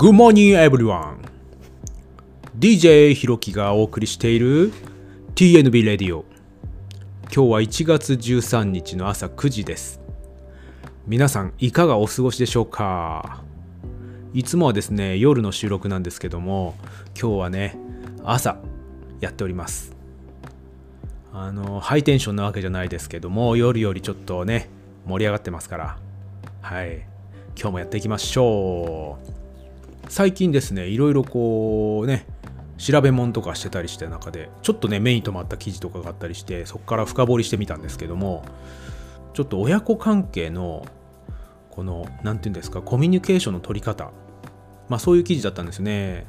Good morning everyone! DJ ひろきがお送りしている TNB レディオ今日は1月13日の朝9時です。皆さんいかがお過ごしでしょうか？いつもはですね夜の収録なんですけども今日はね朝やっております。あのハイテンションなわけじゃないですけども夜よりちょっとね盛り上がってますから。はい。今日もやっていきましょう。最近ですねいろいろこうね調べ物とかしてたりして中でちょっとね目に留まった記事とかがあったりしてそこから深掘りしてみたんですけどもちょっと親子関係のこの何て言うんですかコミュニケーションの取り方まあそういう記事だったんですね。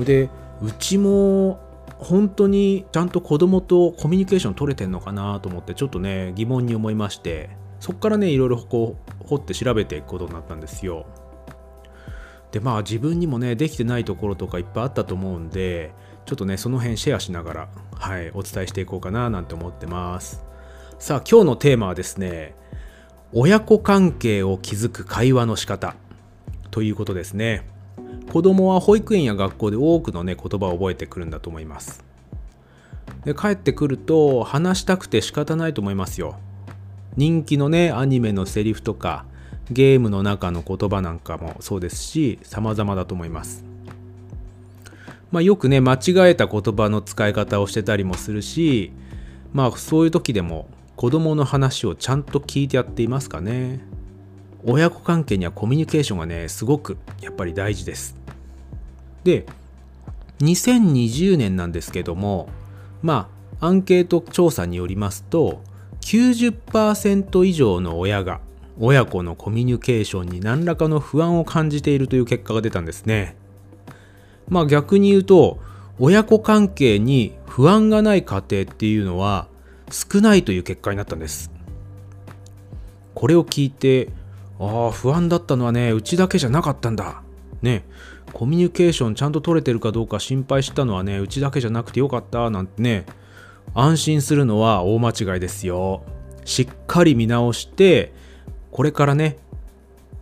でうちも本当にちゃんと子供とコミュニケーション取れてんのかなと思ってちょっとね疑問に思いましてそっからねいろいろこう掘って調べていくことになったんですよ。でまあ自分にもねできてないところとかいっぱいあったと思うんでちょっとねその辺シェアしながらはいお伝えしていこうかななんて思ってます。さあ今日のテーマはですね親子関係を築く会話の仕方ということですね。子供は保育園や学校で多くのね言葉を覚えてくるんだと思います。で帰ってくると話したくて仕方ないと思いますよ。人気のねアニメのセリフとかゲームの中の言葉なんかもそうですし様々だと思います。まあよくね間違えた言葉の使い方をしてたりもするしまあそういう時でも子供の話をちゃんと聞いてやっていますかね。親子関係にはコミュニケーションがねすごくやっぱり大事です。で2020年なんですけどもまあアンケート調査によりますと90%以上の親が親子のコミュニケーションに何らかの不安を感じているという結果が出たんですね。まあ逆に言うと親子関係に不安がない家庭っていうのは少ないという結果になったんです。これを聞いてああ不安だったのはねうちだけじゃなかったんだ。ねコミュニケーションちゃんと取れてるかどうか心配したのはねうちだけじゃなくてよかったなんてね安心するのは大間違いですよ。しっかり見直してこれからね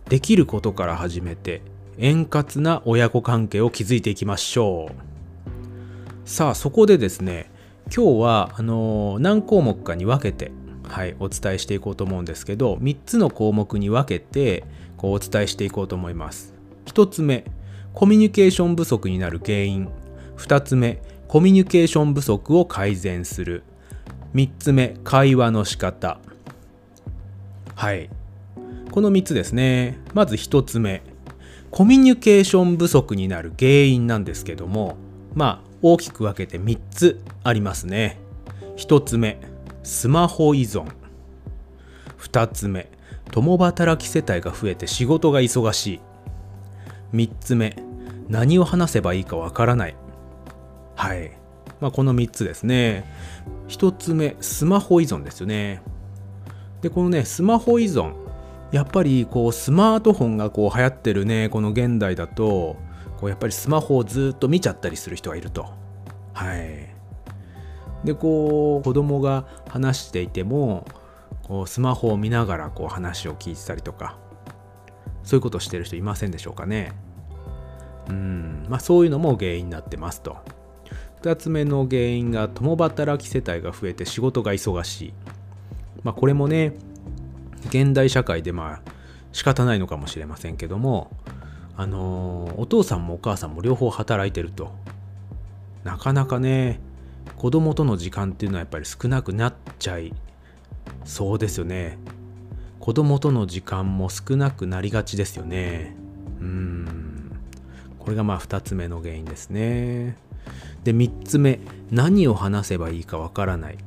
できることから始めて円滑な親子関係を築いていきましょう。さあそこでですね今日はあのー、何項目かに分けてはいお伝えしていこうと思うんですけど3つの項目に分けてこうお伝えしていこうと思います。1つ目コミュニケーション不足になる原因。2つ目コミュニケーション不足を改善する。3つ目会話の仕方。はい。この3つですね。まず1つ目。コミュニケーション不足になる原因なんですけども。まあ大きく分けて3つありますね。1つ目。スマホ依存。2つ目。共働き世帯が増えて仕事が忙しい。3つ目。何を話せばいいかわからない。はい。まあ、この3つですね。1つ目、スマホ依存ですよね。で、このね、スマホ依存。やっぱりこうスマートフォンがこう流行ってるねこの現代だとこうやっぱりスマホをずっと見ちゃったりする人がいると。はい。でこう子供が話していてもこうスマホを見ながらこう話を聞いてたりとかそういうことをしてる人いませんでしょうかね。うん。まあそういうのも原因になってますと。2つ目の原因が共働き世帯が増えて仕事が忙しい。まあこれもね、現代社会でまあ仕方ないのかもしれませんけども、あの、お父さんもお母さんも両方働いてると。なかなかね、子供との時間っていうのはやっぱり少なくなっちゃいそうですよね。子供との時間も少なくなりがちですよね。うん。これがまあ2つ目の原因ですね。で3つ目何を話せばいいかわからない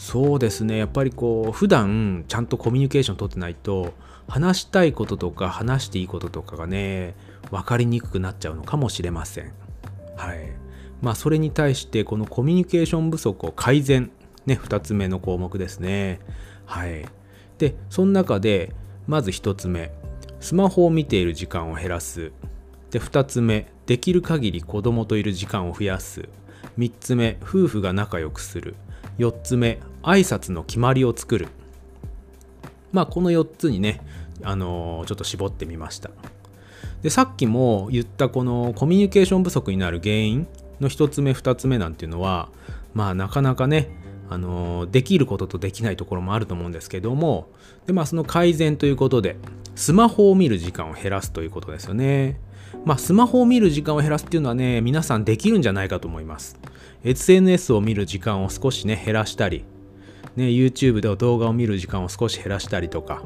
そうですね。やっぱりこう普段ちゃんとコミュニケーション取ってないと話したいこととか話していいこととかがね分かりにくくなっちゃうのかもしれません。はい。まあそれに対してこのコミュニケーション不足を改善ね2つ目の項目ですね。はい。でその中でまず1つ目スマホを見ている時間を減らす。で2つ目できる限り子供といる時間を増やす。3つ目夫婦が仲良くする。4つ目挨拶の決まりを作る。まあこの4つにねあのー、ちょっと絞ってみました。でさっきも言ったこのコミュニケーション不足になる原因の1つ目2つ目なんていうのはまあなかなかねあのできることとできないところもあると思うんですけどもでまあその改善ということでスマホを見る時間を減らすということですよね。まあスマホを見る時間を減らすっていうのはね皆さんできるんじゃないかと思います。SNS を見る時間を少しね減らしたりね YouTube で動画を見る時間を少し減らしたりとか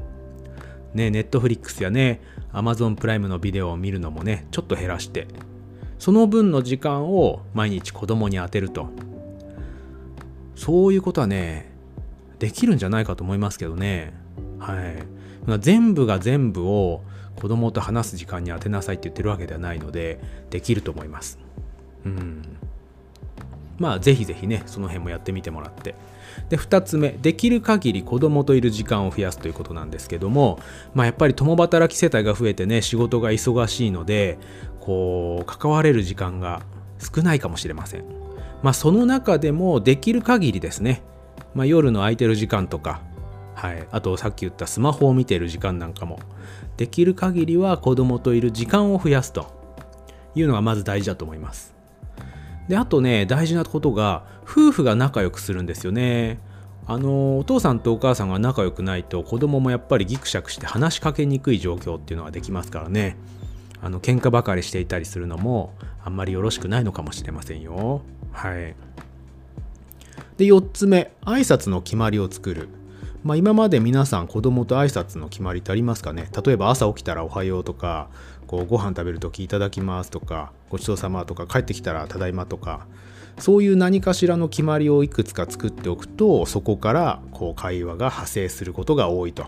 ね Netflix やね Amazon プライムのビデオを見るのもねちょっと減らしてその分の時間を毎日子供に充てると。そういうことはねできるんじゃないかと思いますけどね。はい。全部が全部を子供と話す時間に当てなさいって言ってるわけではないのでできると思います。うん。まあぜひぜひねその辺もやってみてもらって。で2つ目できる限り子供といる時間を増やすということなんですけどもまあやっぱり共働き世帯が増えてね仕事が忙しいのでこう関われる時間が少ないかもしれません。まあその中でもできる限りですね、まあ、夜の空いてる時間とかはい、あとさっき言ったスマホを見ている時間なんかもできる限りは子供といる時間を増やすというのがまず大事だと思います。であとね大事なことが夫婦が仲良くするんですよね。あのお父さんとお母さんが仲良くないと子供もやっぱりギクシャクして話しかけにくい状況っていうのができますからね。あの喧嘩ばかりしていたりするのもあんまりよろしくないのかもしれませんよ。はい。で4つ目挨拶の決まりを作る。まあ、今まで皆さん子供と挨拶の決まりってありますかね？例えば朝起きたらおはようとかこうご飯食べるときいただきますとかごちそうさまとか帰ってきたらただいまとかそういう何かしらの決まりをいくつか作っておくとそこからこう会話が派生することが多いと。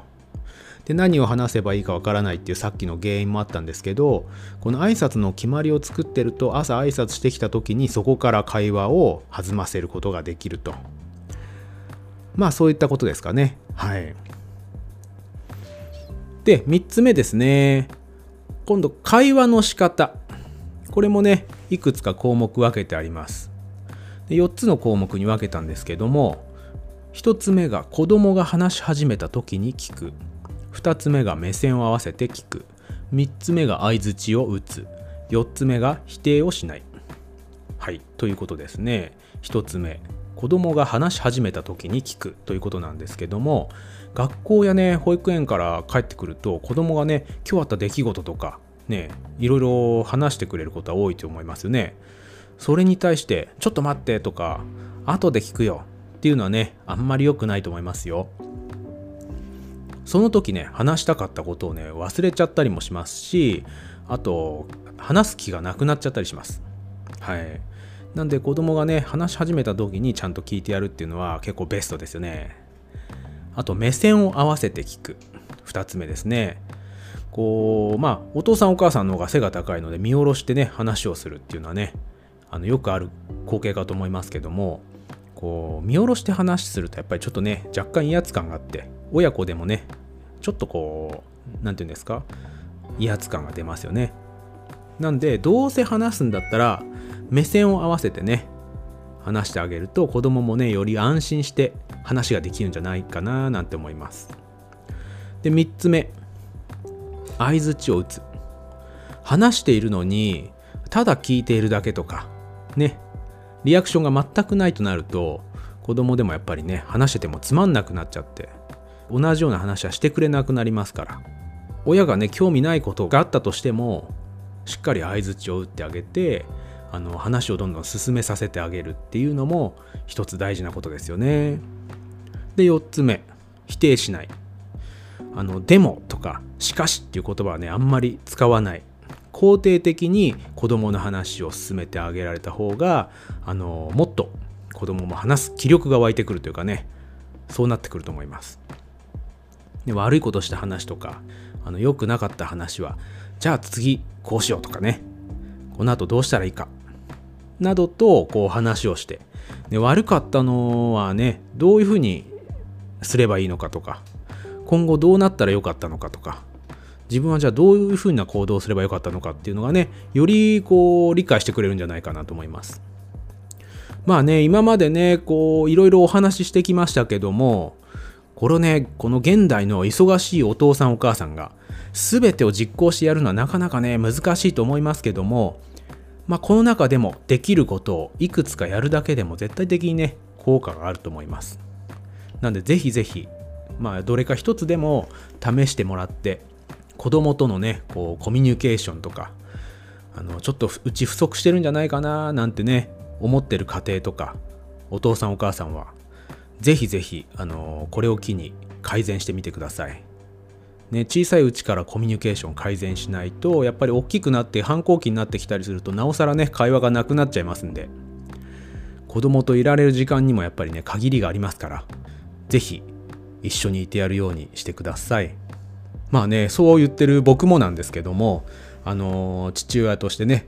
で何を話せばいいかわからないっていうさっきの原因もあったんですけどこの挨拶の決まりを作ってると朝挨拶してきた時にそこから会話を弾ませることができると。まあそういったことですかね。はい。で、3つ目ですね。今度、会話の仕方。これもね、いくつか項目分けてあります。で4つの項目に分けたんですけども、1つ目が子供が話し始めた時に聞く。2つ目が目線を合わせて聞く。3つ目が相づちを打つ。4つ目が否定をしない。はい、ということですね。1つ目、子供が話し始めた時に聞くということなんですけども学校やね保育園から帰ってくると子供がね今日あった出来事とかねいろいろ話してくれることは多いと思いますよね。それに対してちょっと待ってとか後で聞くよ。っていうのはねあんまり良くないと思いますよ。その時ね話したかったことをね忘れちゃったりもしますしあと話す気がなくなっちゃったりします。はい。なんで子供がね話し始めた時にちゃんと聞いてやるっていうのは結構ベストですよね。あと目線を合わせて聞く。2つ目ですね。こうまあお父さんお母さんの方が背が高いので見下ろしてね話をするっていうのはねあのよくある光景かと思いますけどもこう見下ろして話するとやっぱりちょっとね若干威圧感があって親子でもねちょっとこう何て言うんですか威圧感が出ますよね。なんでどうせ話すんだったら目線を合わせてね話してあげると子供もねより安心して話ができるんじゃないかななんて思います。で3つ目。相づちを打つ。話しているのにただ聞いているだけとかね。リアクションが全くないとなると子供でもやっぱりね話しててもつまんなくなっちゃって同じような話はしてくれなくなりますから。親がね興味ないことがあったとしてもしっかり相づちを打ってあげてあの話をどんどん進めさせてあげるっていうのも一つ大事なことですよね。で4つ目否定しない。あのでもとかしかしっていう言葉はねあんまり使わない。肯定的に子供の話を進めてあげられた方があのもっと子供も話す気力が湧いてくるというかねそうなってくると思います。で悪いことした話とかあの良くなかった話はじゃあ次こうしようとかねこの後どうしたらいいかなどとこう話をして。で悪かったのはねどういうふうにすればいいのかとか。今後どうなったらよかったのかとか。自分はじゃあどういうふうな行動をすればよかったのかっていうのがねよりこう理解してくれるんじゃないかなと思います。まあね今までねこういろいろお話ししてきましたけどもこれねこの現代の忙しいお父さんお母さんが全てを実行してやるのはなかなかね難しいと思いますけどもまあこの中でもできることをいくつかやるだけでも絶対的にね効果があると思いますなんでぜひぜひまあどれか一つでも試してもらって子供とのねこうコミュニケーションとかあのちょっとうち不足してるんじゃないかななんてね思ってる家庭とかお父さんお母さんはぜひぜひあのこれを機に改善してみてください。ね、小さいうちからコミュニケーション改善しないとやっぱり大きくなって反抗期になってきたりするとなおさらね会話がなくなっちゃいますんで。子供といられる時間にもやっぱりね限りがありますから是非一緒にいてやるようにしてください。まあねそう言ってる僕もなんですけどもあの父親としてね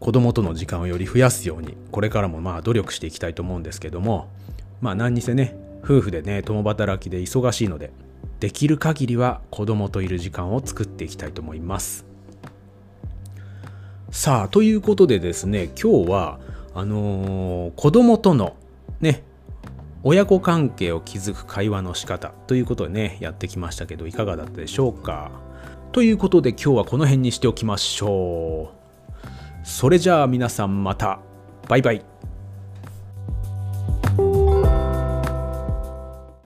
子供との時間をより増やすようにこれからもまあ努力していきたいと思うんですけどもまあ何にせね夫婦でね共働きで忙しいのでできる限りは子供といる時間を作っていきたいと思いますさあということでですね今日はあのー、子供とのね親子関係を築く会話の仕方ということでねやってきましたけどいかがだったでしょうか？ということで今日はこの辺にしておきましょう。それじゃあ皆さんまた。バイバイ。